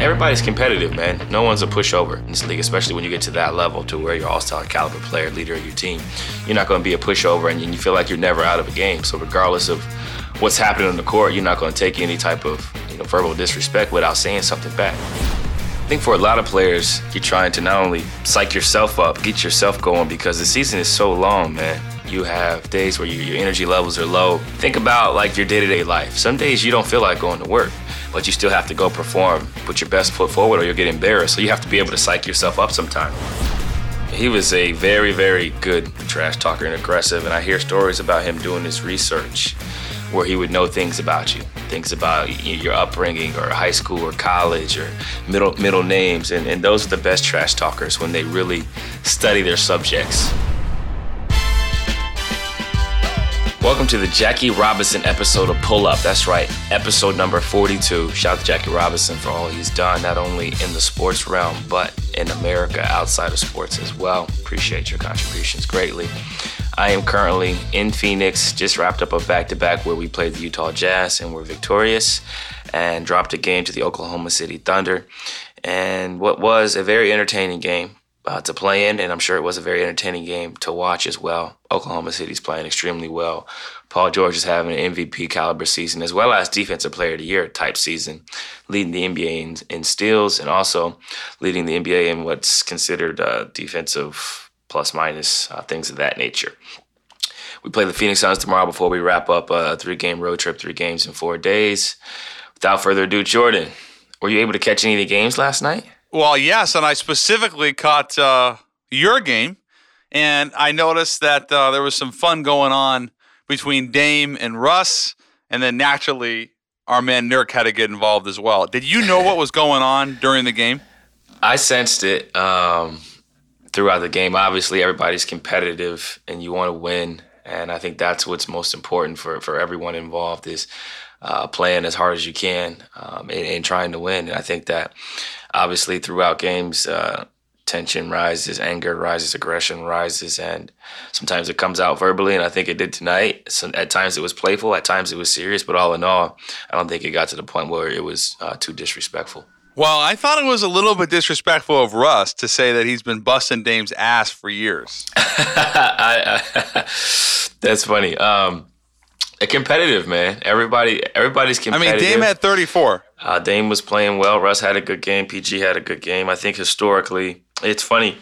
everybody's competitive, man. No one's a pushover in this league, especially when you get to that level to where you're all-star caliber player, leader of your team. You're not going to be a pushover, and you feel like you're never out of a game. So regardless of what's happening on the court, you're not going to take any type of you know, verbal disrespect without saying something back. I think for a lot of players, you're trying to not only psych yourself up, get yourself going because the season is so long, man. You have days where you, your energy levels are low. Think about like your day-to-day life. Some days you don't feel like going to work, but you still have to go perform, put your best foot forward, or you'll get embarrassed. So you have to be able to psych yourself up sometime. He was a very, very good trash talker and aggressive, and I hear stories about him doing his research where he would know things about you, things about your upbringing or high school or college or middle middle names, and, and those are the best trash talkers when they really study their subjects. Welcome to the Jackie Robinson episode of Pull Up. That's right, episode number 42. Shout out to Jackie Robinson for all he's done, not only in the sports realm, but in America outside of sports as well. Appreciate your contributions greatly. I am currently in Phoenix, just wrapped up a back to back where we played the Utah Jazz and were victorious, and dropped a game to the Oklahoma City Thunder. And what was a very entertaining game uh, to play in, and I'm sure it was a very entertaining game to watch as well. Oklahoma City's playing extremely well. Paul George is having an MVP caliber season, as well as Defensive Player of the Year type season, leading the NBA in, in steals and also leading the NBA in what's considered uh, defensive plus minus uh, things of that nature. We play the Phoenix Suns tomorrow before we wrap up a three game road trip, three games in four days. Without further ado, Jordan, were you able to catch any of the games last night? Well, yes, and I specifically caught uh, your game, and I noticed that uh, there was some fun going on between Dame and Russ, and then naturally our man Nurk had to get involved as well. Did you know what was going on during the game? I sensed it um, throughout the game. Obviously, everybody's competitive, and you want to win, and I think that's what's most important for for everyone involved is uh, playing as hard as you can um, and, and, trying to win. And I think that obviously throughout games, uh, tension rises, anger rises, aggression rises, and sometimes it comes out verbally. And I think it did tonight. So at times it was playful, at times it was serious, but all in all, I don't think it got to the point where it was uh, too disrespectful. Well, I thought it was a little bit disrespectful of Russ to say that he's been busting Dame's ass for years. I, I, that's funny. Um, competitive man. Everybody, everybody's competitive. I mean, Dame had 34. Uh, Dame was playing well. Russ had a good game. PG had a good game. I think historically, it's funny.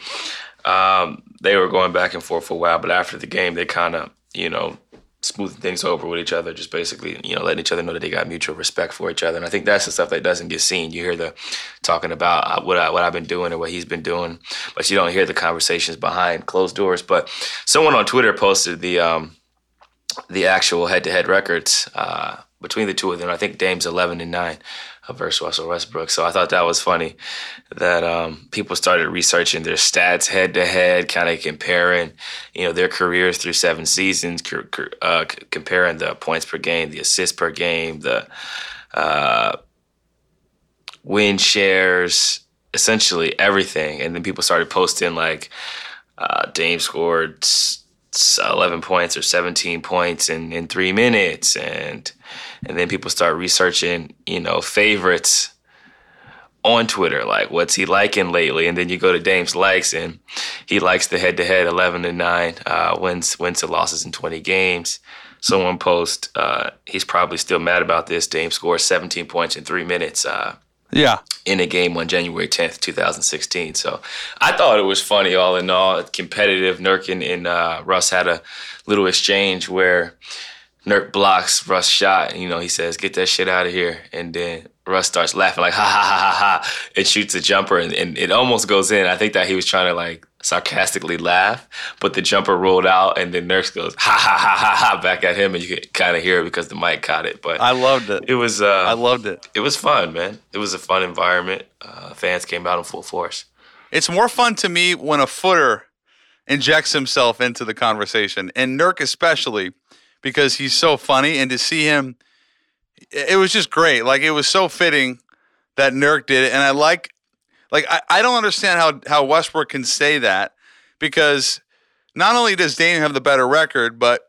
Um, they were going back and forth for a while, but after the game, they kind of, you know, smoothing things over with each other, just basically, you know, letting each other know that they got mutual respect for each other. And I think that's the stuff that doesn't get seen. You hear the talking about uh, what I, what I've been doing or what he's been doing, but you don't hear the conversations behind closed doors. But someone on Twitter posted the um, the actual head-to-head records uh, between the two of them. I think Dame's 11 and 9 versus Russell Westbrook. So I thought that was funny that um, people started researching their stats head to head, kind of comparing, you know, their careers through seven seasons, uh, comparing the points per game, the assists per game, the uh, win shares, essentially everything. And then people started posting like uh, Dame scored 11 points or 17 points in, in three minutes. And and then people start researching you know favorites on twitter like what's he liking lately? And then you go to dame's likes and he likes the head-to-head 11 and 9 uh, wins wins to losses in 20 games. Someone post uh, he's probably still mad about this. Dame scores 17 points in three minutes. Uh, yeah. In a game on January 10th, 2016. So I thought it was funny, all in all. Competitive. Nurk and, and uh, Russ had a little exchange where Nurk blocks Russ' shot. You know, he says, "Get that shit out of here," and then Russ starts laughing like ha ha ha ha ha, and shoots a jumper, and, and it almost goes in. I think that he was trying to like sarcastically laugh, but the jumper rolled out, and then Nurk goes ha ha ha ha ha back at him, and you could kind of hear it because the mic caught it. But I loved it. It was. Uh, I loved it. It was fun, man. It was a fun environment. Uh, fans came out in full force. It's more fun to me when a footer injects himself into the conversation, and Nurk especially because he's so funny, and to see him, it was just great. Like it was so fitting that Nurk did it, and I like like I, I don't understand how how Westbrook can say that because not only does Dame have the better record, but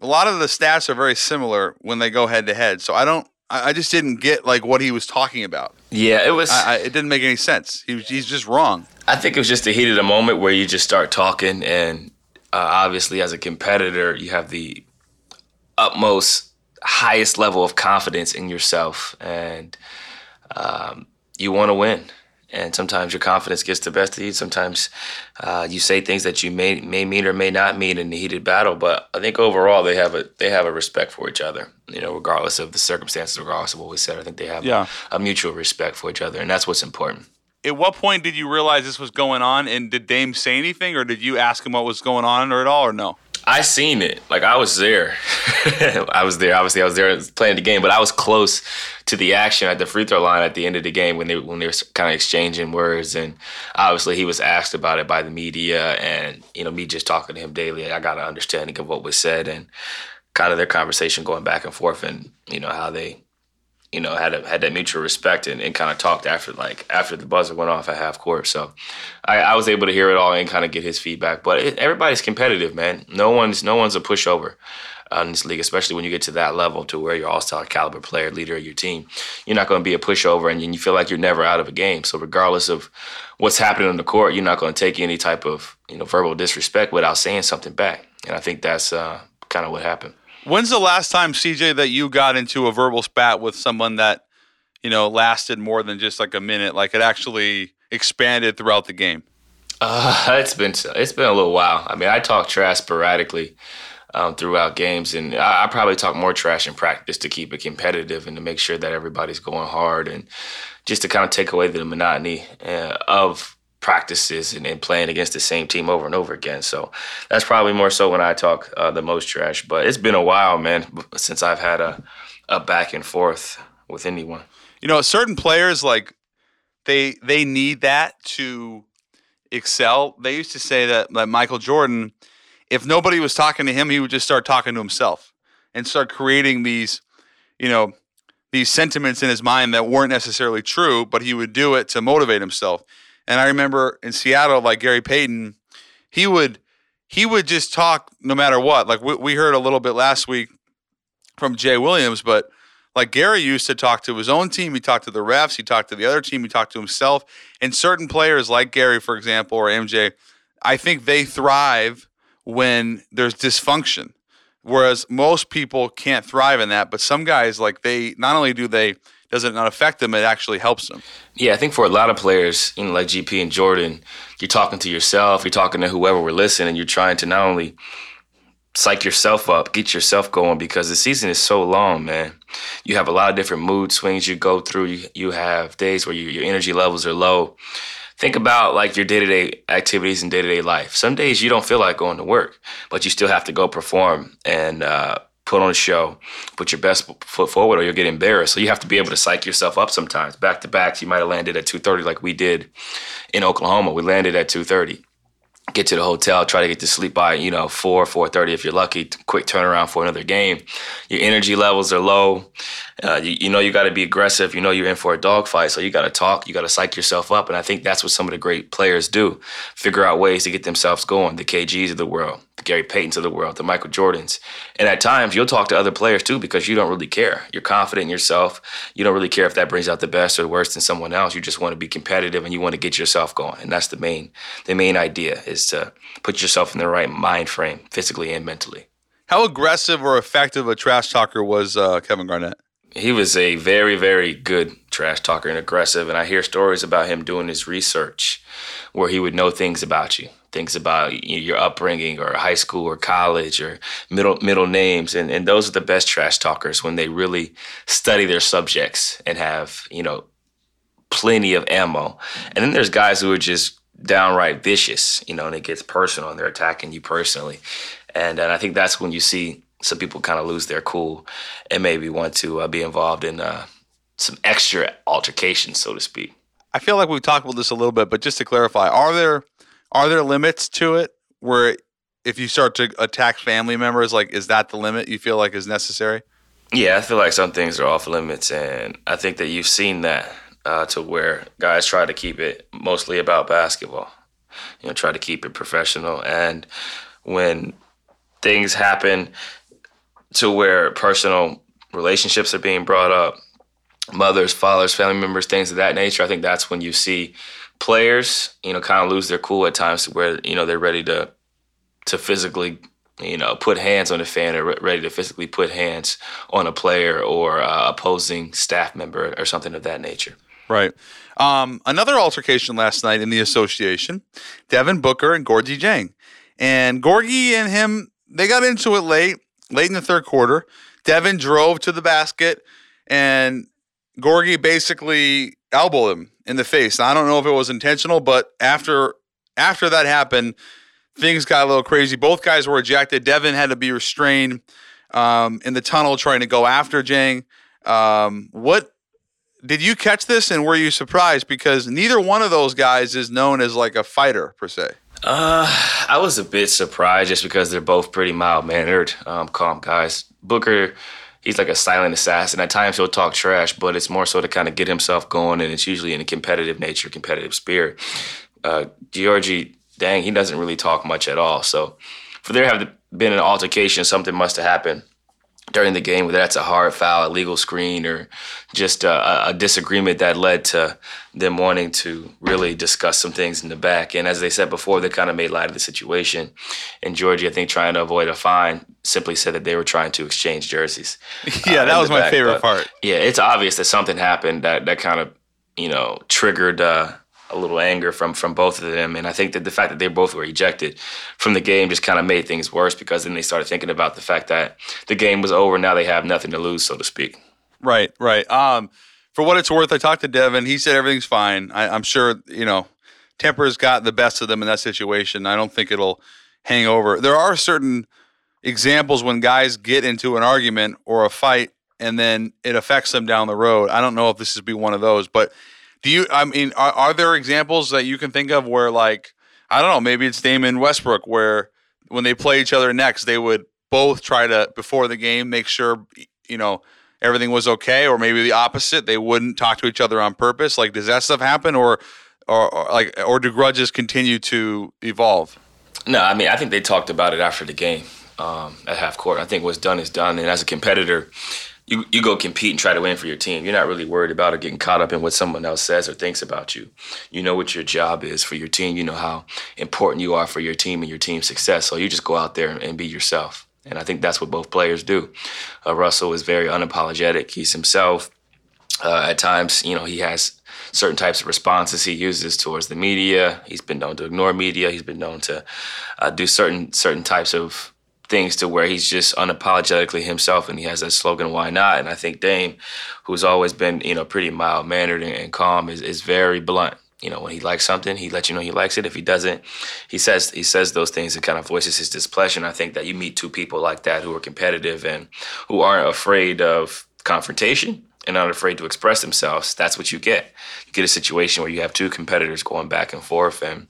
a lot of the stats are very similar when they go head to head. So I don't I, I just didn't get like what he was talking about. Yeah, it was. I, I, it didn't make any sense. He was, he's just wrong. I think it was just the heat of the moment where you just start talking, and uh, obviously, as a competitor, you have the utmost, highest level of confidence in yourself, and um, you want to win. And sometimes your confidence gets the best of you. Sometimes uh, you say things that you may may mean or may not mean in a heated battle. But I think overall they have a they have a respect for each other. You know, regardless of the circumstances, regardless of what we said, I think they have yeah. a, a mutual respect for each other, and that's what's important at what point did you realize this was going on and did Dame say anything or did you ask him what was going on or at all or no? I seen it. Like I was there. I was there. Obviously, I was there playing the game, but I was close to the action at the free throw line at the end of the game when they when they were kind of exchanging words. And obviously, he was asked about it by the media, and you know, me just talking to him daily, I got an understanding of what was said and kind of their conversation going back and forth, and you know how they you know, had a, had that mutual respect and, and kind of talked after like after the buzzer went off at half court. So I, I was able to hear it all and kind of get his feedback. But it, everybody's competitive, man. No one's no one's a pushover in this league, especially when you get to that level to where you're all star caliber player, leader of your team. You're not going to be a pushover, and you feel like you're never out of a game. So regardless of what's happening on the court, you're not going to take any type of you know verbal disrespect without saying something back. And I think that's uh, kind of what happened. When's the last time, CJ, that you got into a verbal spat with someone that, you know, lasted more than just like a minute? Like it actually expanded throughout the game? Uh, it's been it's been a little while. I mean, I talk trash sporadically um, throughout games, and I, I, probably talk more trash in practice to keep it competitive and to make sure that everybody's going hard and just to kind of take away the monotony uh, of practices and, and, playing against the same team over and over again. So that's probably more so when I talk uh, the most trash. But it's been a while, man, since I've had a, a back and forth with anyone. You know, certain players like they they need that to excel. They used to say that like Michael Jordan, if nobody was talking to him, he would just start talking to himself and start creating these, you know, these sentiments in his mind that weren't necessarily true, but he would do it to motivate himself. And I remember in Seattle, like Gary Payton, he would he would just talk no matter what. Like we, we heard a little bit last week from Jay Williams, but like Gary used to talk to his own team, he talked to the refs, he talked to the other team, he talked to himself. And certain players like Gary, for example, or MJ, I think they thrive when there's dysfunction. Whereas most people can't thrive in that, but some guys like they not only do they does it not affect them, it actually helps them. Yeah, I think for a lot of players, you know, like GP and Jordan, you're talking to yourself, you're talking to whoever we're listening, and you're trying to not only psych yourself up, get yourself going because the season is so long, man. You have a lot of different mood swings you go through. You, you have days where you, your energy levels are low. Think about like your day to day activities and day to day life. Some days you don't feel like going to work, but you still have to go perform and uh, put on a show, put your best foot forward, or you'll get embarrassed. So you have to be able to psych yourself up sometimes. Back to backs, you might have landed at 2:30 like we did in Oklahoma. We landed at 2:30. Get to the hotel, try to get to sleep by you know four, four thirty if you're lucky. Quick turnaround for another game. Your energy levels are low. Uh, you, you, know you got to be aggressive. You know you're in for a dogfight, so you got to talk. You got to psych yourself up, and I think that's what some of the great players do: figure out ways to get themselves going. The KGs of the world, the Gary Paytons of the world, the Michael Jordans, and at times you'll talk to other players too because you don't really care. You're confident in yourself. You don't really care if that brings out the best or the worst in someone else. You just want to be competitive and you want to get yourself going, and that's the main the main idea is to put yourself in the right mind frame, physically and mentally. How aggressive or effective a trash talker was uh, Kevin Garnett? He was a very, very good trash talker and aggressive. And I hear stories about him doing his research where he would know things about you, things about your upbringing or high school or college or middle middle names. And, and those are the best trash talkers when they really study their subjects and have, you know, plenty of ammo. And then there's guys who are just downright vicious, you know, and it gets personal and they're attacking you personally. And, and I think that's when you see some people kind of lose their cool and maybe want to uh, be involved in uh, some extra altercations, so to speak. I feel like we've talked about this a little bit, but just to clarify, are there are there limits to it where if you start to attack family members, like is that the limit you feel like is necessary? Yeah, I feel like some things are off limits, and I think that you've seen that uh, to where guys try to keep it mostly about basketball. You know, try to keep it professional, and when things happen to where personal relationships are being brought up, mothers, fathers, family members, things of that nature. I think that's when you see players, you know, kind of lose their cool at times to where you know they're ready to to physically you know, put hands on a fan or ready to physically put hands on a player or uh, opposing staff member or something of that nature. Right. Um, another altercation last night in the association, Devin Booker and Gorgui Dieng. And Gorgui and him, they got into it late, late in the third quarter. Devin drove to the basket and Gorgui basically elbowed him in the face. Now, I don't know if it was intentional, but after after that happened, things got a little crazy. Both guys were ejected. Devin had to be restrained um, in the tunnel trying to go after Dieng. Um, what did you catch this and were you surprised because neither one of those guys is known as like a fighter per se? Uh, I was a bit surprised just because they're both pretty mild mannered, um, calm guys. Booker, he's like a silent assassin. At times he'll talk trash, but it's more so to kind of get himself going, and it's usually in a competitive nature, competitive spirit. Uh, Gorgui Dieng, he doesn't really talk much at all. So for there have been an altercation, something must have happened during the game, whether that's a hard foul, a legal screen, or just a, a, disagreement that led to them wanting to really discuss some things in the back. And as they said before, they kind of made light of the situation. And Gorgui, I think, trying to avoid a fine, simply said that they were trying to exchange jerseys. yeah, uh, that was my back. favorite but, part. Yeah, it's obvious that something happened that that kind of you know triggered. Uh, a little anger from from both of them, and I think that the fact that they both were ejected from the game just kind of made things worse because then they started thinking about the fact that the game was over. Now they have nothing to lose, so to speak. Right, right. Um, for what it's worth, I talked to Devin. He said everything's fine. I, I'm sure you know temper's got the best of them in that situation. I don't think it'll hang over. There are certain examples when guys get into an argument or a fight and then it affects them down the road. I don't know if this is be one of those, but do you? I mean, are, are there examples that you can think of where, like, I don't know, maybe it's Damon Westbrook, where when they play each other next, they would both try to before the game make sure you know everything was okay, or maybe the opposite, they wouldn't talk to each other on purpose. Like, does that stuff happen, or or, or like, or do grudges continue to evolve? No, I mean, I think they talked about it after the game um, at half court. I think what's done is done, and as a competitor, you you go compete and try to win for your team. You're not really worried about it getting caught up in what someone else says or thinks about you. You know what your job is for your team. You know how important you are for your team and your team's success. So you just go out there and be yourself. And I think that's what both players do. Uh, Russell is very unapologetic. He's himself. Uh, at times, you know, he has certain types of responses he uses towards the media. He's been known to ignore media. He's been known to uh, do certain certain types of things to where he's just unapologetically himself and he has that slogan why not? And i think dame who's always been you know pretty mild mannered and, and, calm is, is very blunt. You know when he likes something he lets you know he likes it. If he doesn't he says he says those things and kind of voices his displeasure. And i think that you meet two people like that who are competitive and who aren't afraid of confrontation and aren't afraid to express themselves, that's what you get. You get a situation where you have two competitors going back and forth and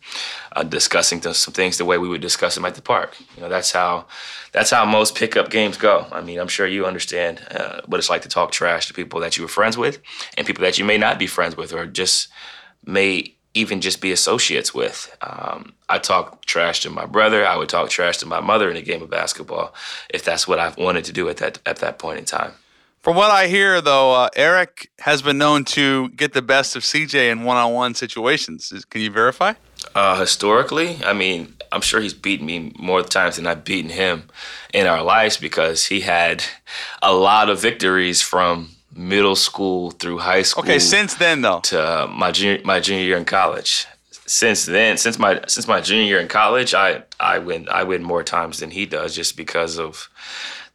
uh, discussing some things the way we would discuss them at the park. You know, that's how that's how most pickup games go. I mean, I'm sure you understand uh, what it's like to talk trash to people that you were friends with and people that you may not be friends with or just may even just be associates with. Um, I talk trash to my brother. I would talk trash to my mother in a game of basketball if that's what I wanted to do at that at that point in time. From what I hear, though, uh, Eric has been known to get the best of CJ in one-on-one situations. Can you verify? Uh, historically, I mean, I'm sure he's beaten me more times than I've beaten him in our lives because he had a lot of victories from middle school through high school. Okay, since then though, to my junior my junior year in college. Since then, since my since my junior year in college, I I win I win more times than he does just because of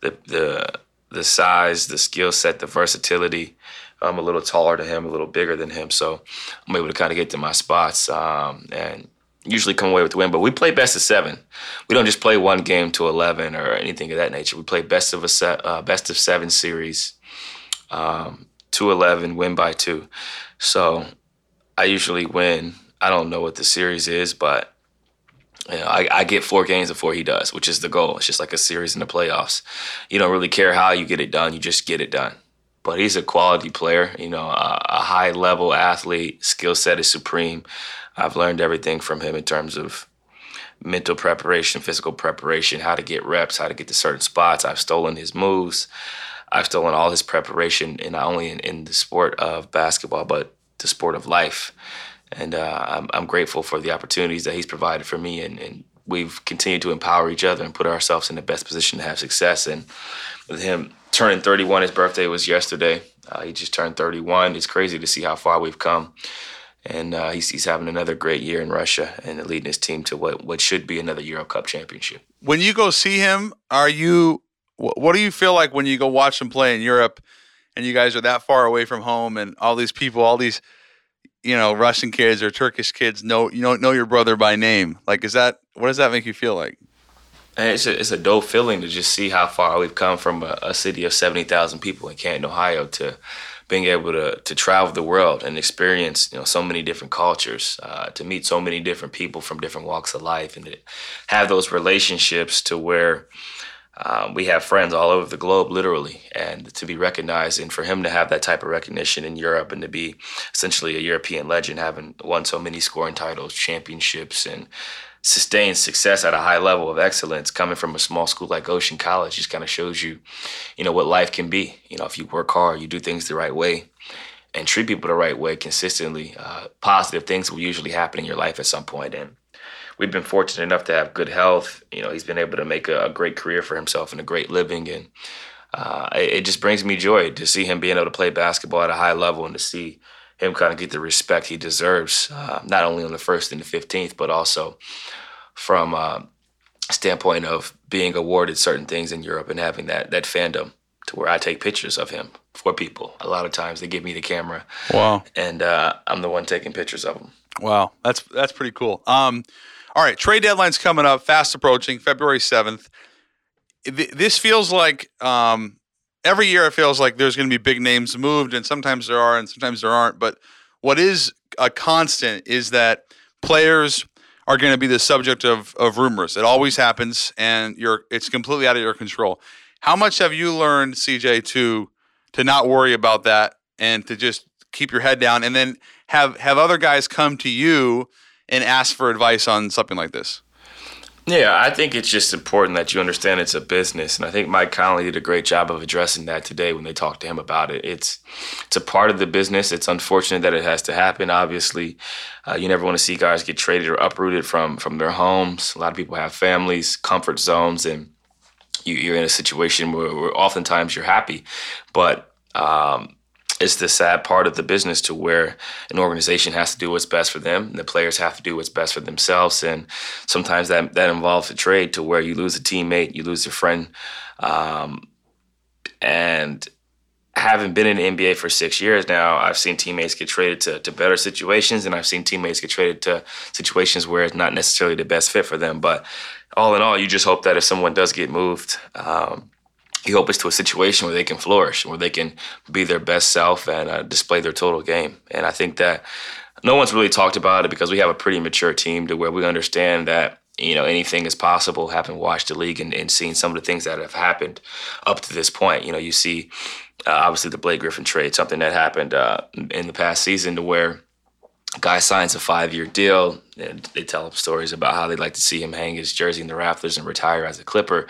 the the the size, the skill set, the versatility. I'm a little taller than him, a little bigger than him, so I'm able to kind of get to my spots um, and usually come away with the win. But we play best of seven. We don't just play one game to eleven or anything of that nature. We play best of a uh, best of seven series um, to eleven, win by two. So I usually win. I don't know what the series is, but know, I, I, get four games before he does, which is the goal. It's just like a series in the playoffs. You don't really care how you get it done; you just get it done. But he's a quality player, you know, a, a high level athlete. Skill set is supreme. I've learned everything from him in terms of mental preparation, physical preparation, how to get reps, how to get to certain spots. I've stolen his moves. I've stolen all his preparation, and not only in, in the sport of basketball, but the sport of life. And uh, I'm, I'm, grateful for the opportunities that he's provided for me, and, and, we've continued to empower each other and put ourselves in the best position to have success. And with him turning 31, his birthday was yesterday. Uh, he just turned 31. It's crazy to see how far we've come and uh, he's, he's having another great year in Russia and leading his team to what, what should be another Euro Cup championship. When you go see him, are you what do you feel like when you go watch him play in Europe and you guys are that far away from home and all these people, all these you know Russian kids or Turkish kids know you know know your brother by name? Like, is that what does that make you feel like? It's a, it's a dope feeling to just see how far we've come from a, a city of seventy thousand people in Canton, Ohio, to being able to to travel the world and experience you know so many different cultures, uh, to meet so many different people from different walks of life, and to have those relationships to where um, we have friends all over the globe, literally, and to be recognized, and for him to have that type of recognition in Europe and to be essentially a European legend, having won so many scoring titles, championships, and sustained success at a high level of excellence coming from a small school like Goshen College just kind of shows you, you know, what life can be. You know, if you work hard, you do things the right way, and treat people the right way consistently, uh, positive things will usually happen in your life at some point. And we've been fortunate enough to have good health. You know, he's been able to make a, a great career for himself and a great living. And uh, it, it, just brings me joy to see him being able to play basketball at a high level and to see him kind of get the respect he deserves, uh, not only on the first and the 15th, but also from a uh, standpoint of being awarded certain things in Europe and having that, that fandom to where I take pictures of him for people. A lot of times they give me the camera. Wow. And uh, I'm the one taking pictures of them. Wow. That's, that's pretty cool. Um, all right. Trade deadline's coming up, fast approaching, February 7th. This feels like um, every year it feels like there's going to be big names moved, and sometimes there are, and sometimes there aren't. But what is a constant is that players are going to be the subject of, of rumors. It always happens, and you're it's completely out of your control. How much have you learned, CJ, to to not worry about that and to just keep your head down, and then have have other guys come to you and ask for advice on something like this? Yeah, I think it's just important that you understand it's a business, and I think Mike Conley did a great job of addressing that today when they talked to him about it. It's it's a part of the business. It's unfortunate that it has to happen. Obviously, uh, you never want to see guys get traded or uprooted from from their homes. A lot of people have families, comfort zones, and you, are in a situation where, where, oftentimes you're happy, but um, it's the sad part of the business to where an organization has to do what's best for them the players have to do what's best for themselves and sometimes that that involves a trade to where you lose a teammate you lose a friend um, and having been in the NBA for six years now, I've seen teammates get traded to, to better situations, and I've seen teammates get traded to situations where it's not necessarily the best fit for them. But all in all, you just hope that if someone does get moved, um, you hope it's to a situation where they can flourish, where they can be their best self and uh, display their total game. And I think that no one's really talked about it because we have a pretty mature team to where we understand that you know anything is possible. Having watched the league and, and seen some of the things that have happened up to this point, you know, you see uh, obviously the Blake Griffin trade, something that happened uh, in the past season to where guy signs a five-year deal and they tell him stories about how they'd like to see him hang his jersey in the rafters and retire as a clipper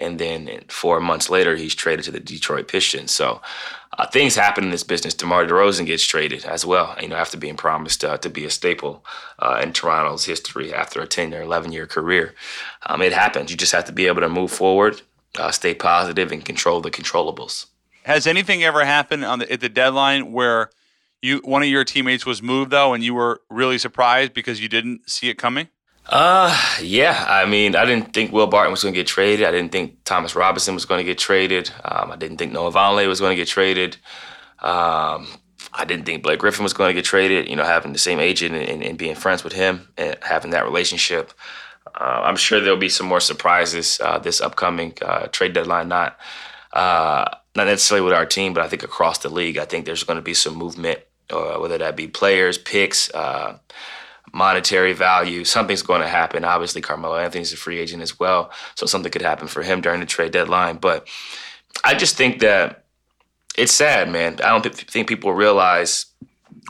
and then four months later he's traded to the detroit pistons. So uh, things happen in this business. DeMar DeRozan gets traded as well you know after being promised uh, to be a staple uh, in toronto's history after a 10 or 11 year career. Um, it happens. You just have to be able to move forward uh, stay positive and control the controllables. Has anything ever happened on the, at the deadline where you one of your teammates was moved though, and you were really surprised because you didn't see it coming. Uh, yeah. I mean, I didn't think Will Barton was going to get traded. I didn't think Thomas Robinson was going to get traded. Um, I didn't think Noah Vonleh was going to get traded. Um, I didn't think Blake Griffin was going to get traded. You know, having the same agent and, and being friends with him and having that relationship. Uh, I'm sure there'll be some more surprises uh, this upcoming uh, trade deadline. Not uh, not necessarily with our team, but I think across the league. I think there's going to be some movement uh, whether that be players, picks, uh, monetary value. Something's going to happen. Obviously, Carmelo Anthony's a free agent as well, so something could happen for him during the trade deadline. But I just think that it's sad, man. I don't think people realize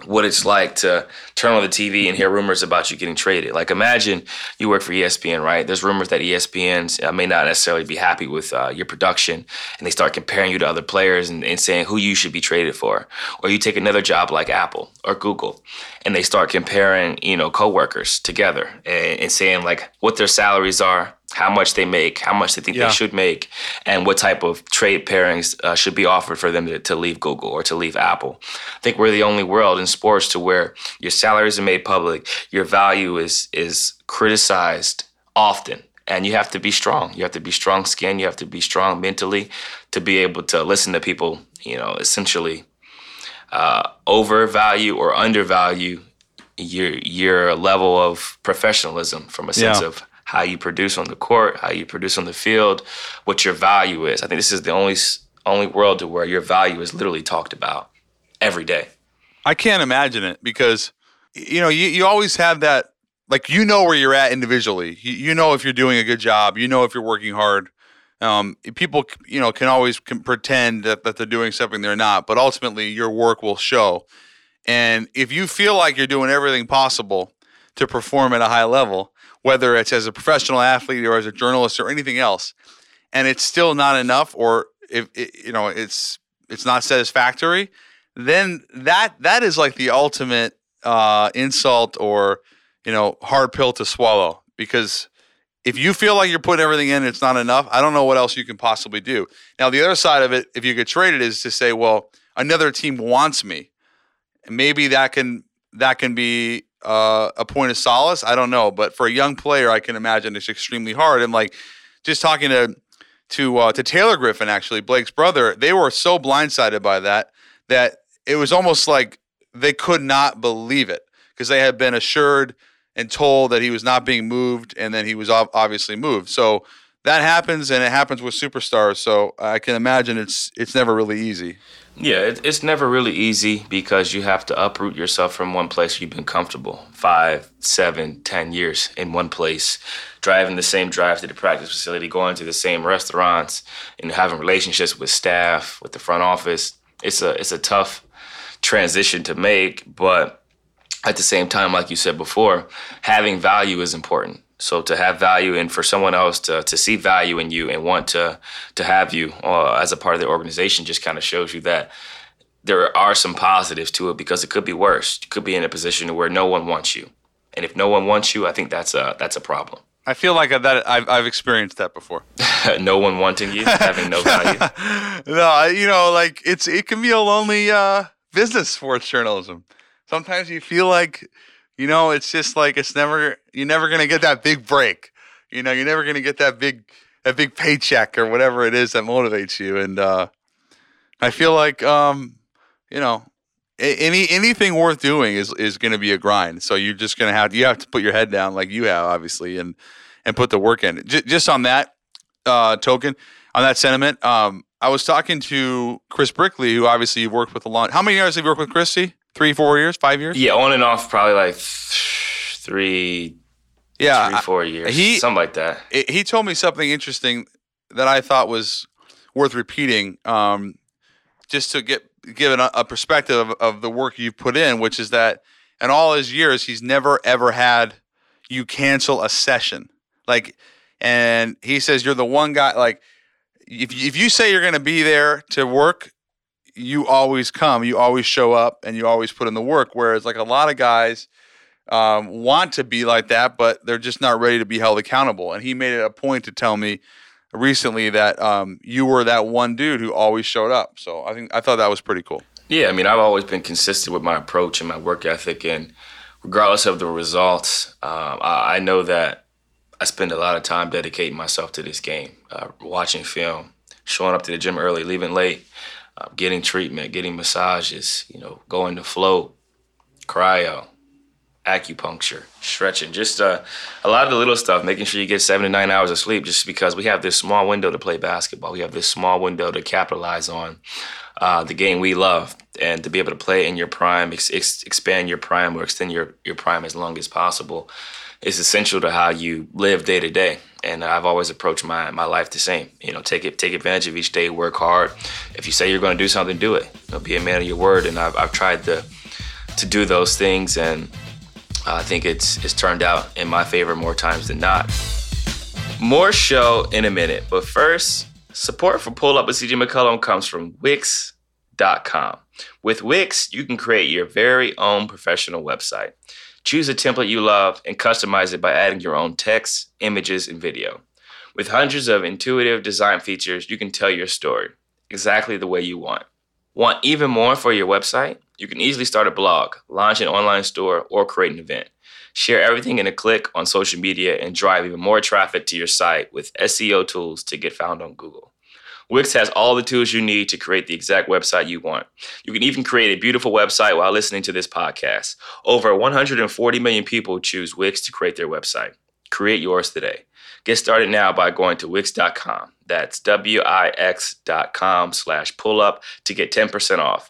what it's like to turn on the TV and hear rumors about you getting traded. Like imagine you work for ESPN, right? There's rumors that ESPN uh, may not necessarily be happy with uh, your production, and they start comparing you to other players and, and, saying who you should be traded for. Or you take another job like Apple or Google, and they start comparing, you know, coworkers together and, and saying like what their salaries are, how much they make, how much they think yeah. they should make, and what type of trade pairings uh, should be offered for them to, to leave Google or to leave Apple. I think we're the only world in sports to where your salaries are made public, your value is is criticized often, and you have to be strong. You have to be strong skinned. You have to be strong mentally to be able to listen to people. You know, essentially uh, overvalue or undervalue your your level of professionalism from a sense yeah. of how you produce on the court, how you produce on the field, what your value is. I think this is the only only world to where your value is literally talked about every day. I can't imagine it because you know you, you always have that like you know where you're at individually. You, you know if you're doing a good job. You know if you're working hard. Um, people you know can always can pretend that, that they're doing something they're not, but ultimately your work will show. And if you feel like you're doing everything possible to perform at a high level, whether it's as a professional athlete or as a journalist or anything else, and it's still not enough, or if it, you know it's it's not satisfactory, then that that is like the ultimate uh, insult or you know hard pill to swallow because if you feel like you're putting everything in, it's not enough. I don't know what else you can possibly do. Now, the other side of it, if you get traded, is to say, well, another team wants me. maybe that can that can be uh, a point of solace. I don't know, but for a young player, I can imagine it's extremely hard. And like just talking to to uh, to Taylor Griffin, actually Blake's brother, they were so blindsided by that that it was almost like they could not believe it because they had been assured and told that he was not being moved, and then he was obviously moved. So that happens, and it happens with superstars. So I can imagine it's it's never really easy. Yeah, it's never really easy because you have to uproot yourself from one place you've been comfortable five, seven, ten years in one place, driving the same drive to the practice facility, going to the same restaurants, and having relationships with staff, with the front office. It's a it's a tough transition to make, but at the same time, like you said before, having value is important. So to have value and for someone else to, to see value in you and want to to have you uh, as a part of the organization just kind of shows you that there are some positives to it because it could be worse. You could be in a position where no one wants you, and if no one wants you, I think that's a that's a problem. I feel like that I've I've experienced that before. no one wanting you, having no value. no, you know, like it's it can be a lonely uh, business, sports journalism. Sometimes you feel like you know, it's just like it's never you're never gonna get that big break. You know, you're never gonna get that big that big paycheck or whatever it is that motivates you. And uh, I feel like um, you know, any anything worth doing is is going to be a grind. So you're just going to have you have to put your head down like you have obviously and and put the work in. J- just on that uh, token, on that sentiment, um, I was talking to Chris Brickley, who obviously you've worked with a lot. How many years have you worked with Chrissy? Three, four years, five years? Yeah, on and off, probably like three, yeah, three, four years, he, something like that. He told me something interesting that I thought was worth repeating, um, just to get give a, a perspective of, of the work you've put in, which is that in all his years, he's never ever had you cancel a session. Like, and he says you're the one guy. Like, if if you say you're going to be there to work, you always come, you always show up, and you always put in the work. Whereas like a lot of guys um, want to be like that, but they're just not ready to be held accountable. And he made it a point to tell me recently that um, you were that one dude who always showed up. So I think I thought that was pretty cool. Yeah, I mean, I've always been consistent with my approach and my work ethic, and regardless of the results, uh, I, I, know that I spend a lot of time dedicating myself to this game, uh, watching film, showing up to the gym early, leaving late, uh, getting treatment, getting massages, you know, going to float, cryo, acupuncture, stretching, just uh, a lot of the little stuff, making sure you get seven to nine hours of sleep just because we have this small window to play basketball. We have this small window to capitalize on uh, the game we love and to be able to play in your prime, ex- ex- expand your prime or extend your, your prime as long as possible is essential to how you live day to day and I've always approached my my life the same. You know, take it take advantage of each day, work hard. If you say you're going to do something, do it. You know, be a man of your word. And I've I've tried to to do those things, and I think it's it's turned out in my favor more times than not. More show in a minute, but first, support for Pull Up with CJ McCollum comes from Wix.com. With Wix, you can create your very own professional website. Choose a template you love and customize it by adding your own text, images, and video. With hundreds of intuitive design features, you can tell your story exactly the way you want. Want even more for your website? You can easily start a blog, launch an online store, or create an event. Share everything in a click on social media and drive even more traffic to your site with SEO tools to get found on Google. Wix has all the tools you need to create the exact website you want. You can even create a beautiful website while listening to this podcast. Over 140 million people choose Wix to create their website. Create yours today. Get started now by going to Wix.com. That's W-I-X.com slash pull up to get 10% off.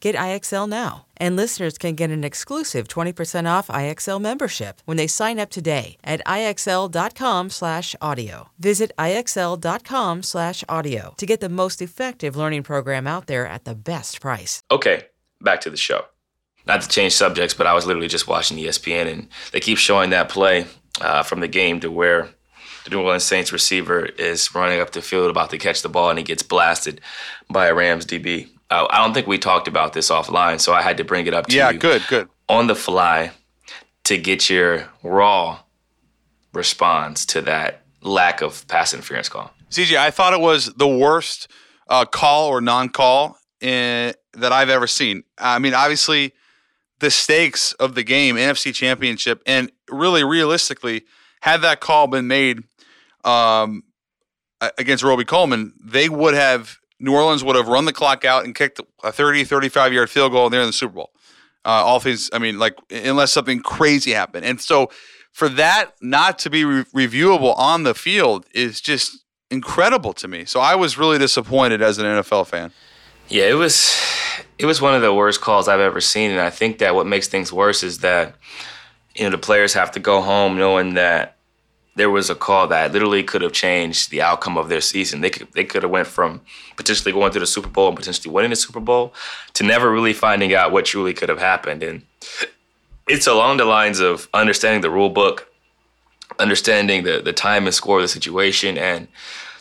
Get IXL now. And listeners can get an exclusive 20% off IXL membership when they sign up today at IXL.com/audio. Visit IXL.com/audio to get the most effective learning program out there at the best price. Okay, back to the show. Not to change subjects, but I was literally just watching ESPN, and they keep showing that play uh, from the game to where the New Orleans Saints receiver is running up the field about to catch the ball, and he gets blasted by a Rams DB. Uh, I don't think we talked about this offline, so I had to bring it up to yeah, you. Yeah, good, good. On the fly to get your raw response to that lack of pass interference call. CJ, I thought it was the worst uh, call or non-call in, that I've ever seen. I mean, obviously, the stakes of the game, NFC Championship, and really realistically, had that call been made um, against Robey-Coleman, they would have New Orleans would have run the clock out and kicked a 30, 35 yard field goal, and they're in the Super Bowl. Uh, all things, I mean, like unless something crazy happened, and so for that not to be re- reviewable on the field is just incredible to me. So I was really disappointed as an NFL fan. Yeah, it was it was one of the worst calls I've ever seen, and I think that what makes things worse is that you know the players have to go home knowing that there was a call that literally could have changed the outcome of their season. They could they could have went from potentially going to the Super Bowl and potentially winning the Super Bowl to never really finding out what truly could have happened. And it's along the lines of understanding the rule book, understanding the the time and score of the situation, and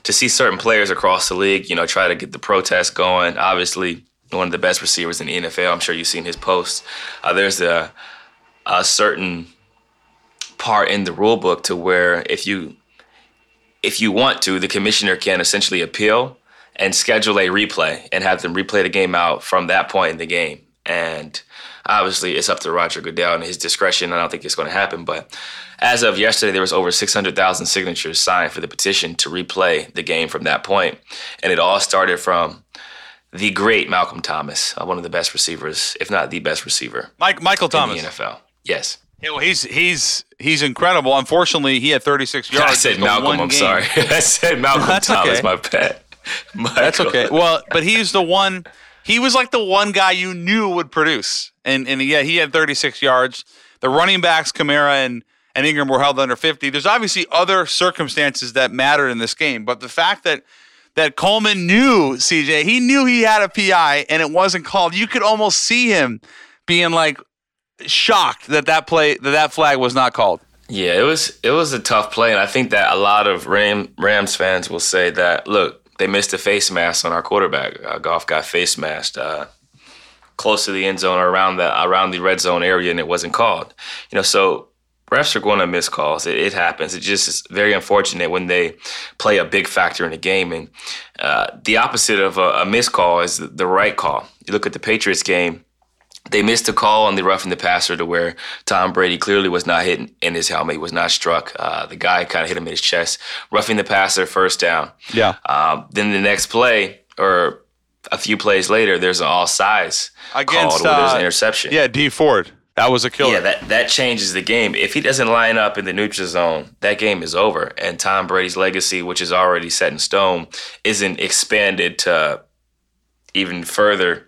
to see certain players across the league, you know, try to get the protest going. Obviously, one of the best receivers in the NFL. I'm sure you've seen his posts. Uh, there's a a certain part in the rule book to where if you if you want to, the commissioner can essentially appeal and schedule a replay and have them replay the game out from that point in the game. And obviously, it's up to Roger Goodell and his discretion. I don't think it's going to happen, but as of yesterday, there was over 600,000 signatures signed for the petition to replay the game from that point. and it all started from the great Malcolm Thomas, one of the best receivers, if not the best receiver, Mike Michael Thomas in the NFL. Yes. Yeah, well, he's he's he's incredible. Unfortunately, he had 36 yards. I said Malcolm. I'm game. sorry. I said Malcolm That's Thomas. Okay. My pet. That's okay. Well, but he's the one. He was like the one guy you knew would produce, and and yeah, he had 36 yards. The running backs, Kamara and and Ingram were held under 50. There's obviously other circumstances that matter in this game, but the fact that that Coleman knew CJ, he knew he had a PI and it wasn't called. You could almost see him being like, shocked that that play that that flag was not called. Yeah, it was it was a tough play, and I think that a lot of Ram, Rams fans will say that look, they missed a face mask on our quarterback. Uh, Goff got face masked uh, close to the end zone or around the around the red zone area, and it wasn't called. You know, so refs are going to miss calls. It, it, happens. It just is very unfortunate when they play a big factor in the game. And uh, the opposite of a, a missed call is the, the right call. You look at the Patriots game they missed a call on the roughing the passer to where Tom Brady clearly was not hit in his helmet. He was not struck. Uh, the guy kind of hit him in his chest. Roughing the passer, first down. Yeah. Um, then the next play, or a few plays later, there's an all size Against, called where there's uh, an interception. Yeah, Dee Ford. That was a killer. Yeah, that, that changes the game. If he doesn't line up in the neutral zone, that game is over. And Tom Brady's legacy, which is already set in stone, isn't expanded to even further.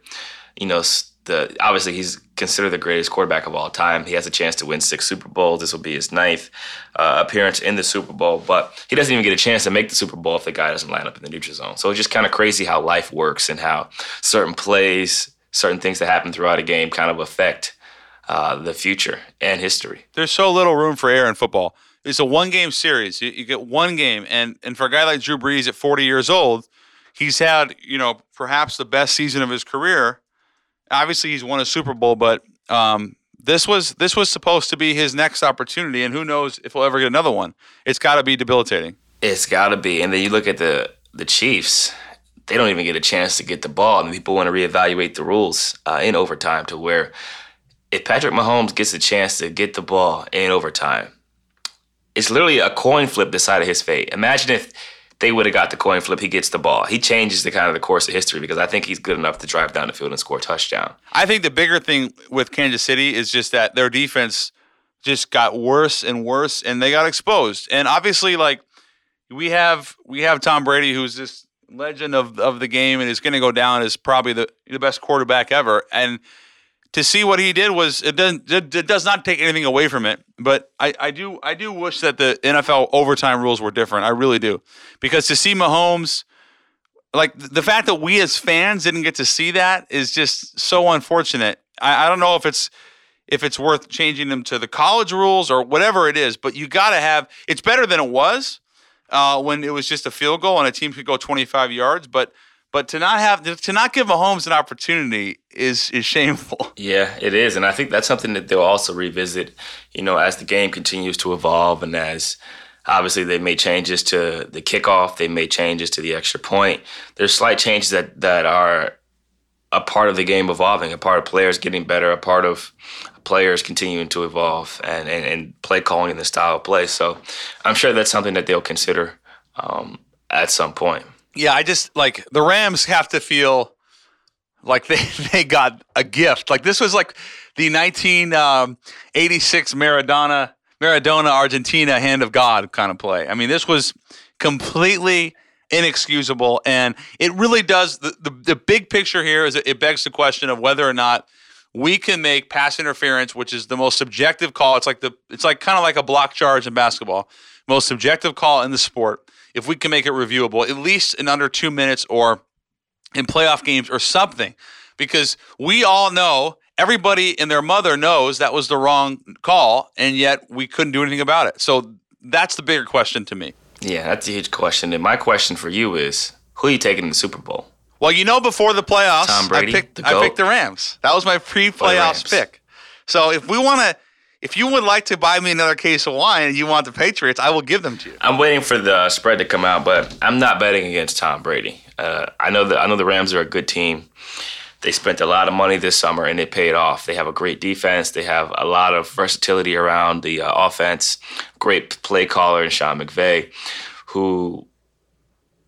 You know, s- the obviously he's considered the greatest quarterback of all time. He has a chance to win six Super Bowls. This will be his ninth uh, appearance in the Super Bowl, but he doesn't even get a chance to make the Super Bowl if the guy doesn't line up in the neutral zone. So it's just kind of crazy how life works and how certain plays, certain things that happen throughout a game kind of affect uh, the future and history. There's so little room for error in football. It's a one game series. You, you get one game, and and for a guy like Drew Brees at 40 years old, he's had you know perhaps the best season of his career. Obviously, he's won a Super Bowl, but um, this was this was supposed to be his next opportunity, and who knows if he'll ever get another one. It's got to be debilitating. It's got to be. And then you look at the the Chiefs; they don't even get a chance to get the ball, and people want to reevaluate the rules uh, in overtime to where if Patrick Mahomes gets a chance to get the ball in overtime, it's literally a coin flip decided his fate. Imagine if they would have got the coin flip, he gets the ball. He changes the kind of the course of history because I think he's good enough to drive down the field and score a touchdown. I think the bigger thing with Kansas City is just that their defense just got worse and worse, and they got exposed. And obviously, like we have we have Tom Brady, who's this legend of of the game, and is going to go down as probably the the best quarterback ever. And to see what he did was it doesn't it, does not take anything away from it. But I, I do I do wish that the NFL overtime rules were different. I really do, because to see Mahomes like the fact that we as fans didn't get to see that is just so unfortunate. I, I don't know if it's if it's worth changing them to the college rules or whatever it is, but you got to have. It's better than it was uh, when it was just a field goal and a team could go 25 yards, but but to not have to not give Mahomes an opportunity is is shameful. Yeah, it is, and I think that's something that they'll also revisit. You know, as the game continues to evolve, and as obviously they made changes to the kickoff, they made changes to the extra point. There's slight changes that that are a part of the game evolving, a part of players getting better, a part of players continuing to evolve, and and, and play calling and the style of play. So, I'm sure that's something that they'll consider um, at some point. Yeah, I just like the Rams have to feel like they they got a gift. Like this was like the 1986 um, Maradona Maradona Argentina hand of God kind of play. I mean, this was completely inexcusable, and it really does. The the, the big picture here is it, it begs the question of whether or not we can make pass interference, which is the most subjective call. It's like the it's like kind of like a block charge in basketball, most subjective call in the sport. If we can make it reviewable, at least in under two minutes or in playoff games or something, because we all know everybody and their mother knows that was the wrong call, and yet we couldn't do anything about it. So that's the bigger question to me. Yeah, that's a huge question. And my question for you is, who are you taking in the Super Bowl? Well, you know, before the playoffs, Tom Brady, I picked the I picked the Rams. That was my pre-playoffs pick. So if we want to, if you would like to buy me another case of wine and you want the Patriots, I will give them to you. I'm waiting for the spread to come out, but I'm not betting against Tom Brady. Uh, I know that I know the Rams are a good team. They spent a lot of money this summer and it paid off. They have a great defense. They have a lot of versatility around the uh, offense. Great play caller in Sean McVay, who,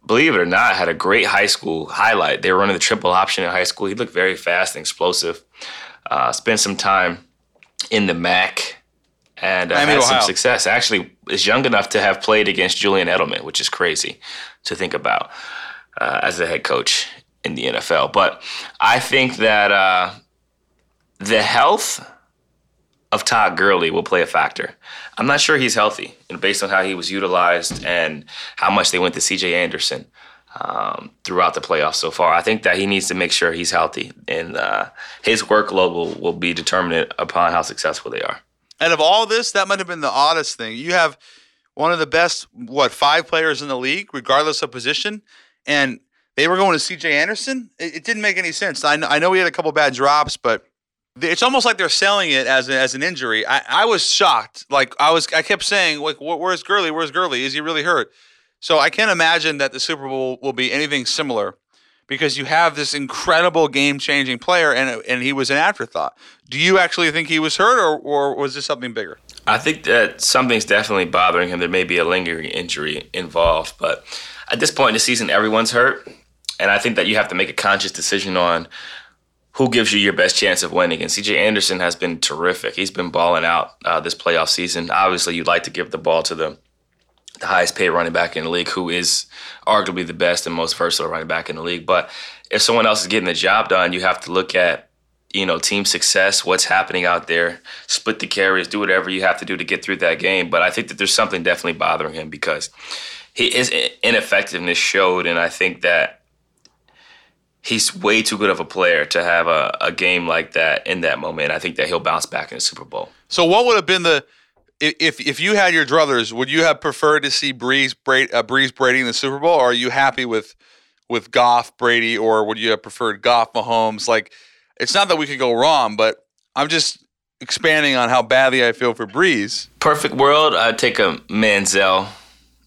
believe it or not, had a great high school highlight. They were running the triple option in high school. He looked very fast and explosive. Uh, spent some time in the MAC and uh, Miami, had some Ohio. success. Actually, is young enough to have played against Julian Edelman, which is crazy to think about uh, as a head coach in the NFL. But I think that uh, the health of Todd Gurley will play a factor. I'm not sure he's healthy, and based on how he was utilized and how much they went to C.J. Anderson um, throughout the playoffs so far, I think that he needs to make sure he's healthy, and uh, his workload will, will be determinant upon how successful they are. And of all this, that might have been the oddest thing. You have one of the best, what, five players in the league, regardless of position, and they were going to C.J. Anderson. It, it didn't make any sense. I know, I know he had a couple bad drops, but it's almost like they're selling it as a, as an injury. I, I was shocked. Like I was, I kept saying, like, "Where's Gurley? Where's Gurley? Is he really hurt?" So I can't imagine that the Super Bowl will be anything similar, because you have this incredible game changing player and and he was an afterthought. Do you actually think he was hurt or, or was this something bigger? I think that something's definitely bothering him. There may be a lingering injury involved, but at this point in the season, everyone's hurt. And I think that you have to make a conscious decision on who gives you your best chance of winning. And CJ Anderson has been terrific. He's been balling out uh, this playoff season. Obviously, you'd like to give the ball to the the highest paid running back in the league, who is arguably the best and most versatile running back in the league. But if someone else is getting the job done, you have to look at you know team success, what's happening out there, split the carries, do whatever you have to do to get through that game. But I think that there's something definitely bothering him because his ineffectiveness showed, and I think that he's way too good of a player to have a, a game like that in that moment. I think that he'll bounce back in the Super Bowl. So, what would have been the if if you had your druthers, would you have preferred to see Brees Brady, uh, Brees Brady in the Super Bowl, or are you happy with with Goff Brady, or would you have preferred Goff Mahomes? Like, it's not that we could go wrong, but I'm just expanding on how badly I feel for Brees. Perfect world, I'd take a Manziel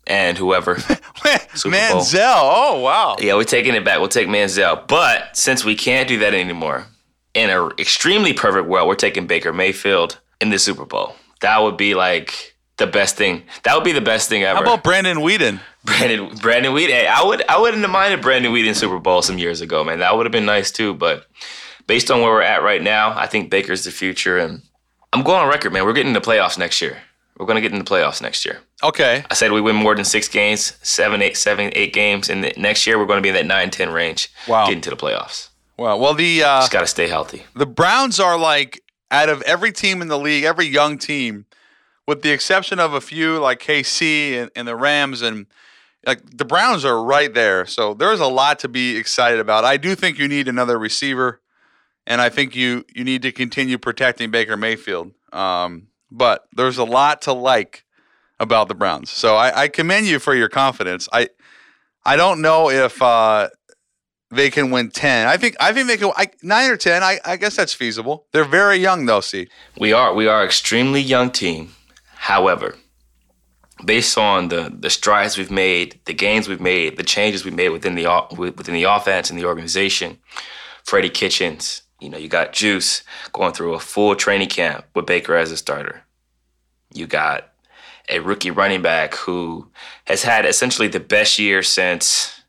and whoever. Manziel, oh wow. Yeah, we're taking it back. We'll take Manziel, but since we can't do that anymore, in an extremely perfect world, we're taking Baker Mayfield in the Super Bowl. That would be like the best thing. That would be the best thing ever. How about Brandon Weeden? Brandon Brandon Weeden. I would I wouldn't have minded Brandon Weeden Super Bowl some years ago, man. That would have been nice too. But based on where we're at right now, I think Baker's the future, and I'm going on record, man. We're getting the playoffs next year. We're going to get in the playoffs next year. Okay. I said we win more than six games, seven, eight, seven, eight games, and next year we're going to be in that nine, ten range. Wow. Getting to the playoffs. Wow. Well, the uh, just got to stay healthy. The Browns are like out of every team in the league, every young team with the exception of a few like KC and, and the Rams and like the Browns are right there. So there's a lot to be excited about. I do think you need another receiver, and I think you you need to continue protecting Baker Mayfield. Um, but there's a lot to like about the Browns. So I, I commend you for your confidence. I I don't know if uh, they can win ten. I think I think they can I, nine or ten. I, I guess that's feasible. They're very young though. See, we are we are extremely young team. However, based on the the strides we've made, the gains we've made, the changes we've made within the within the offense and the organization, Freddie Kitchens, you know, you got Juice going through a full training camp with Baker as a starter. You got a rookie running back who has had essentially the best year since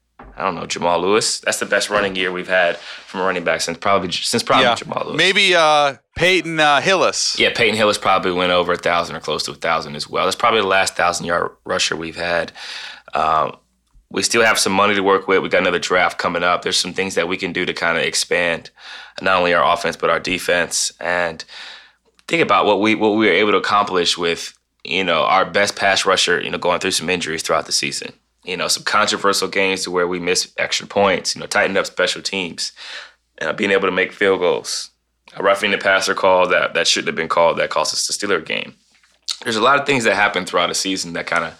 I don't know Jamal Lewis. That's the best running year we've had from a running back since probably since probably yeah. Jamal Lewis. Maybe uh, Peyton uh, Hillis. Yeah, Peyton Hillis probably went over a thousand or close to a thousand as well. That's probably the last thousand yard rusher we've had. Um, we still have some money to work with. We got another draft coming up. There's some things that we can do to kind of expand not only our offense but our defense. And think about what we what we were able to accomplish with you know our best pass rusher. You know, going through some injuries throughout the season you know, some controversial games to where we miss extra points, you know, tighten up special teams, uh, being able to make field goals. A roughing the passer call that, that shouldn't have been called that cost us the Steeler game. There's a lot of things that happen throughout a season that kind of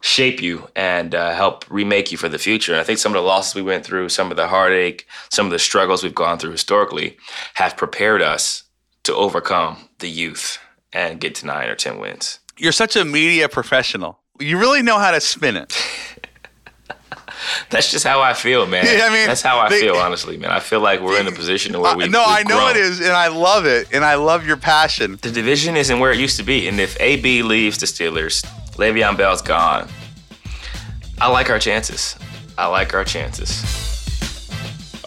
shape you and uh, help remake you for the future. And I think some of the losses we went through, some of the heartache, some of the struggles we've gone through historically have prepared us to overcome the youth and get to nine or 10 wins. You're such a media professional you really know how to spin it. That's just how I feel, man. Yeah, I mean, that's how I they, feel, honestly, man. I feel like we're in a position where we. Uh, no, I know grown. it is, and I love it, and I love your passion. The division isn't where it used to be, and if AB leaves the Steelers, Le'Veon Bell's gone. I like our chances. I like our chances.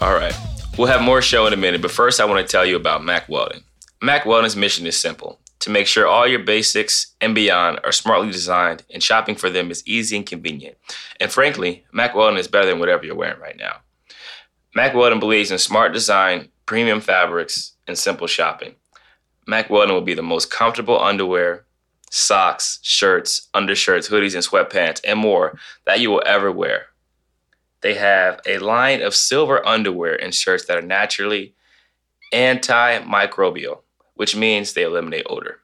All right, we'll have more show in a minute, but first, I want to tell you about Mack Weldon. Mack Weldon's mission is simple to make sure all your basics and beyond are smartly designed and shopping for them is easy and convenient. And frankly, Mack Weldon is better than whatever you're wearing right now. Mack Weldon believes in smart design, premium fabrics, and simple shopping. Mack Weldon will be the most comfortable underwear, socks, shirts, undershirts, hoodies, and sweatpants, and more that you will ever wear. They have a line of silver underwear and shirts that are naturally antimicrobial which means they eliminate odor.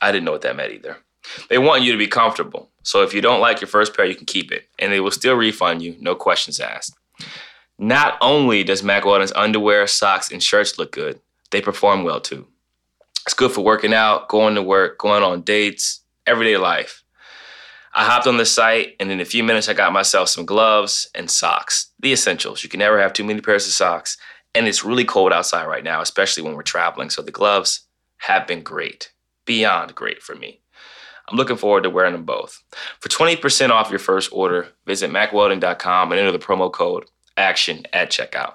I didn't know what that meant either. They want you to be comfortable. So if you don't like your first pair, you can keep it, and they will still refund you, no questions asked. Not only does Mack Weldon's underwear, socks, and shirts look good, they perform well too. It's good for working out, going to work, going on dates, everyday life. I hopped on the site, and in a few minutes, I got myself some gloves and socks. The essentials. You can never have too many pairs of socks. And it's really cold outside right now, especially when we're traveling. So the gloves have been great, beyond great for me. I'm looking forward to wearing them both. For 20% off your first order, visit mackweldon.com and enter the promo code ACTION at checkout.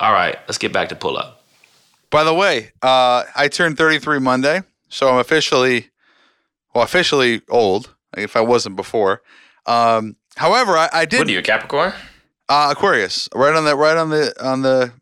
All right, let's get back to pull up. By the way, uh, I turned 33 Monday, so I'm officially, well, officially old. If I wasn't before. Um, however, I, I did What are you, a Capricorn? uh, Aquarius right on the right on the on the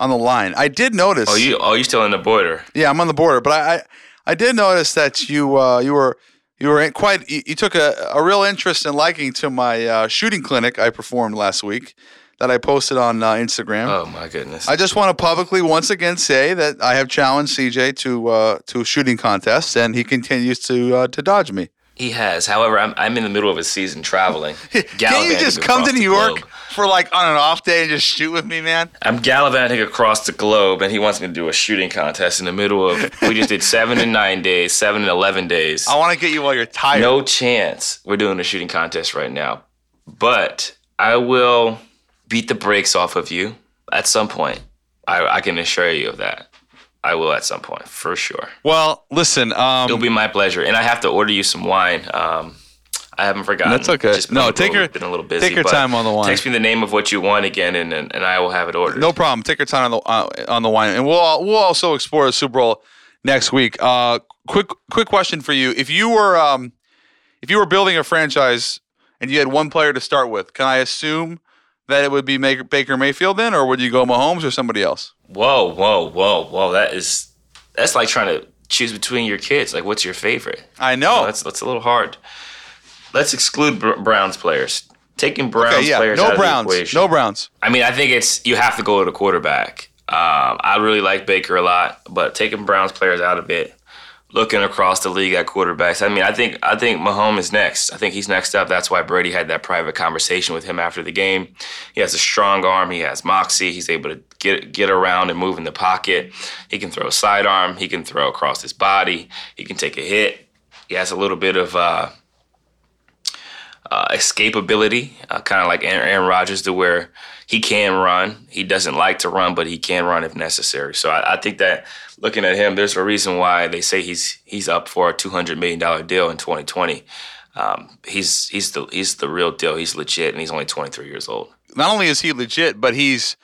on the line. I did notice. Oh, you oh you still in the border? Yeah, I'm on the border, but I I, I did notice that you uh, you were you were in quite you, you took a, a real interest and liking to my uh, shooting clinic I performed last week that I posted on uh, Instagram. Oh my goodness. I just want to publicly once again say that I have challenged CJ to uh, to shooting contests, and he continues to uh, to dodge me. he has. However, I'm I'm in the middle of a season traveling. Can't you just come to New York globe. for like on an off day and just shoot with me, man? I'm gallivanting across the globe, and he wants me to do a shooting contest in the middle of. We just did seven and nine days, seven and eleven days. I want to get you while you're tired. No chance we're doing a shooting contest right now. But I will beat the brakes off of you at some point. I, I can assure you of that. I will at some point, for sure. Well, listen. Um, It'll be my pleasure. And I have to order you some wine. Um, I haven't forgotten. That's okay. Just No, little- take your- been a little busy. take your time on the wine. Text me the name of what you want again, and, and, and I will have it ordered. no problem. Take your time on the uh, on the wine, and we'll we'll also explore the Super Bowl next week. Uh, quick quick question for you: If you were um, if you were building a franchise and you had one player to start with, can I assume that it would be Baker Mayfield then, or would you go Mahomes or somebody else? Whoa, whoa, whoa, whoa! That is that's like trying to choose between your kids. Like, what's your favorite? I know. That's that's a little hard. Let's exclude Br- Browns players. Taking Browns okay, yeah. players No out of Browns. the equation. No Browns. I mean, I think it's you have to go to the quarterback. Um, I really like Baker a lot, but taking Browns players out of it, looking across the league at quarterbacks. I mean, I think I think Mahomes is next. I think he's next up. That's why Brady had that private conversation with him after the game. He has a strong arm. He has moxie. He's able to get get around and move in the pocket. He can throw a sidearm. He can throw across his body. He can take a hit. He has a little bit of. Uh, uh, escapability, uh, kind of like Aaron, Rodgers, to where he can run. He doesn't like to run, but he can run if necessary. So I, I think that looking at him, there's a reason why they say he's he's up for a 200 million dollar deal in 2020. Um, he's he's the he's the real deal. He's legit, and he's only 23 years old. Not only is he legit, but he's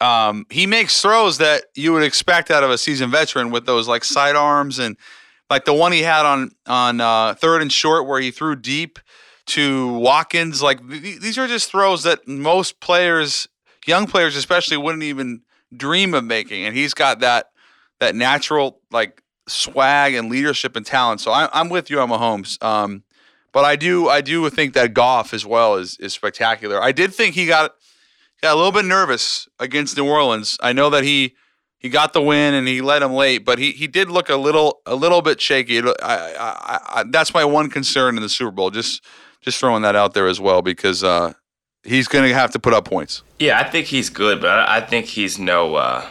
um, he makes throws that you would expect out of a seasoned veteran with those like sidearms and like the one he had on on uh, third and short where he threw deep to Watkins. Like th- these are just throws that most players, young players especially, wouldn't even dream of making. And he's got that that natural like swag and leadership and talent. So I, I'm with you on Mahomes. Um, but I do I do think that Goff as well is is spectacular. I did think he got got a little bit nervous against New Orleans. I know that he he got the win and he led him late, but he, he did look a little a little bit shaky. I, I, I, that's my one concern in the Super Bowl. Just just throwing that out there as well because uh, he's going to have to put up points. Yeah, I think he's good, but I, I think he's no. Uh,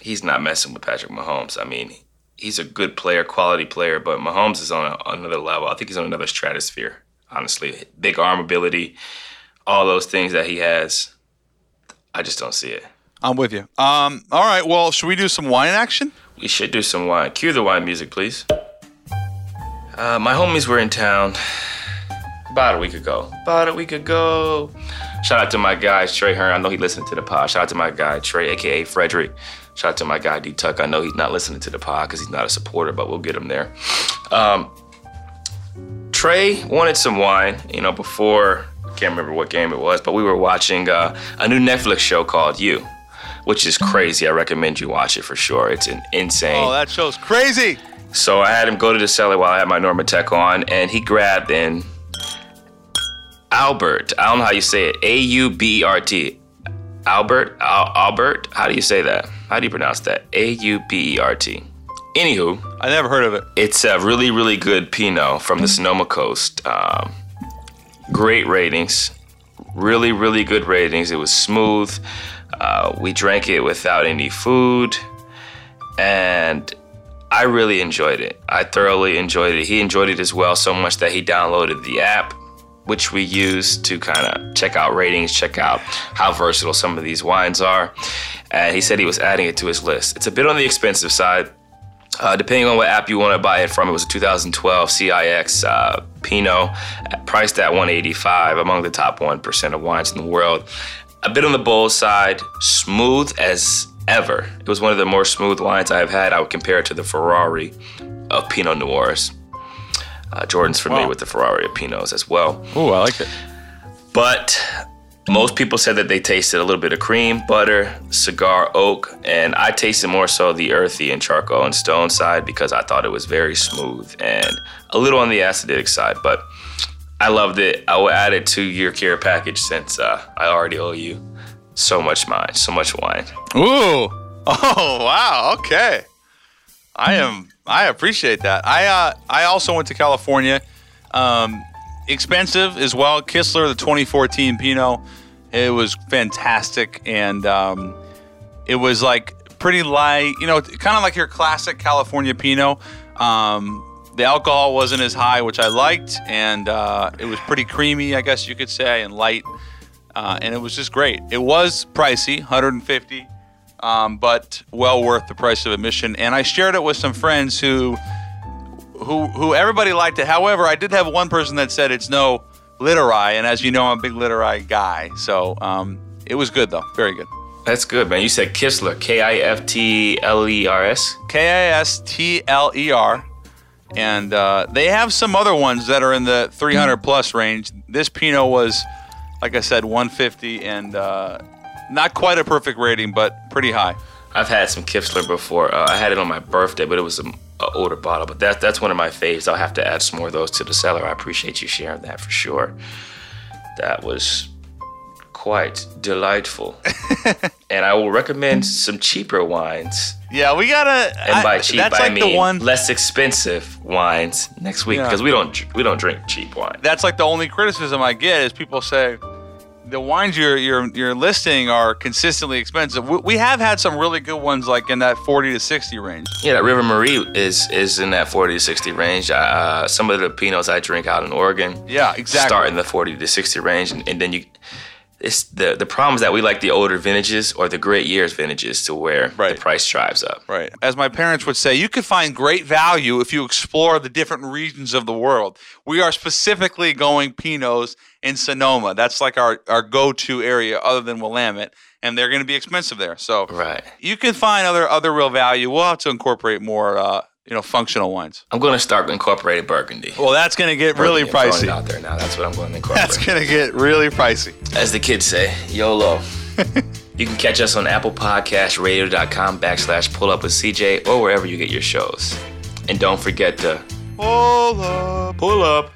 he's not messing with Patrick Mahomes. I mean, he's a good player, quality player, but Mahomes is on a, another level. I think he's on another stratosphere. Honestly, big arm ability, all those things that he has. I just don't see it. I'm with you. Um, all right. Well, should we do some wine action? We should do some wine. Cue the wine music, please. Uh, my homies were in town about a week ago. About a week ago. Shout out to my guy Trey Hearn. I know he listened to the pod. Shout out to my guy Trey, aka Frederick. Shout out to my guy D Tuck. I know he's not listening to the pod because he's not a supporter, but we'll get him there. Um, Trey wanted some wine, you know, before I can't remember what game it was, but we were watching uh, a new Netflix show called You, which is crazy. I recommend you watch it for sure. It's an insane. Oh, that show's crazy. So I had him go to the cellar while I had my NormaTec on, and he grabbed in Albert. I don't know how you say it. A U B E R T. Albert? Al- Albert? How do you say that? How do you pronounce that? A U B E R T. Anywho, I never heard of it. it's a really, really good Pinot from the Sonoma Coast. Um, great ratings. Really, really good ratings. It was smooth. Uh, we drank it without any food. And I really enjoyed it. I thoroughly enjoyed it. He enjoyed it as well, so much that he downloaded the app, which we use to kind of check out ratings, check out how versatile some of these wines are. And he said he was adding it to his list. It's a bit on the expensive side. Uh, depending on what app you want to buy it from, it was a 2012 CIX uh, Pinot, priced at 185, among the top 1% of wines in the world. A bit on the bold side, smooth as ever. It was one of the more smooth wines I have had. I would compare it to the Ferrari of Pinot Noirs. Uh, Jordan's familiar Wow. with the Ferrari of Pinots as well. Ooh, I like it. But most people said that they tasted a little bit of cream, butter, cigar, oak, and I tasted more so the earthy and charcoal and stone side because I thought it was very smooth and a little on the acidic side. But I loved it. I will add it to your care package since uh, I already owe you so much wine, so much wine. Ooh. Oh wow. Okay. I am. I appreciate that. I uh, I also went to California. Um, expensive as well. Kistler, the 2014 Pinot. It was fantastic, and um, it was like pretty light. You know, kind of like your classic California Pinot. Um, the alcohol wasn't as high, which I liked, and uh, it was pretty creamy, I guess you could say, and light. Uh, and it was just great. It was pricey, 150 um, but well worth the price of admission. And I shared it with some friends who, who, who everybody liked it. However, I did have one person that said it's no Littorai, and as you know, I'm a big Littorai guy. So um, it was good though, very good. That's good, man. You said Kistler, K I F T L E R S. K I S T L E R, and uh, they have some other ones that are in the 300 plus range. This Pinot was, like I said, 150, and uh, not quite a perfect rating, but pretty high. I've had some Kistler before. Uh, I had it on my birthday, but it was an older bottle. But that, that's one of my faves. I'll have to add some more of those to the cellar. I appreciate you sharing that for sure. That was quite delightful. and I will recommend some cheaper wines. Yeah, we gotta. And by I- cheap, that's I like mean the one. less expensive wines next week Yeah. because we don't we don't drink cheap wine. That's like the only criticism I get is people say the wines you're you're you're listing are consistently expensive. We, we have had some really good ones like in that 40 to 60 range. Yeah, that River Marie is is in that 40 to 60 range. Uh, some of the Pinots I drink out in Oregon. Yeah, exactly. Start in the 40 to 60 range, and, and then you. It's the the problem is that we like the older vintages or the great years vintages to where Right. the price drives up. Right. As my parents would say, you can find great value if you explore the different regions of the world. We are specifically going Pinots in Sonoma. That's like our, our go to area other than Willamette, and they're going to be expensive there. So Right. you can find other other real value. We'll have to incorporate more uh, you know functional wines. I'm going to start incorporating Burgundy. Well, that's going to get really Burgundy, I'm throwing it pricey. out there now. That's what I'm going to incorporate. That's going to get really pricey. As the kids say, YOLO. you can catch us on Apple Podcast, radio.com backslash pull up with CJ or wherever you get your shows. And don't forget to Pull up. pull up.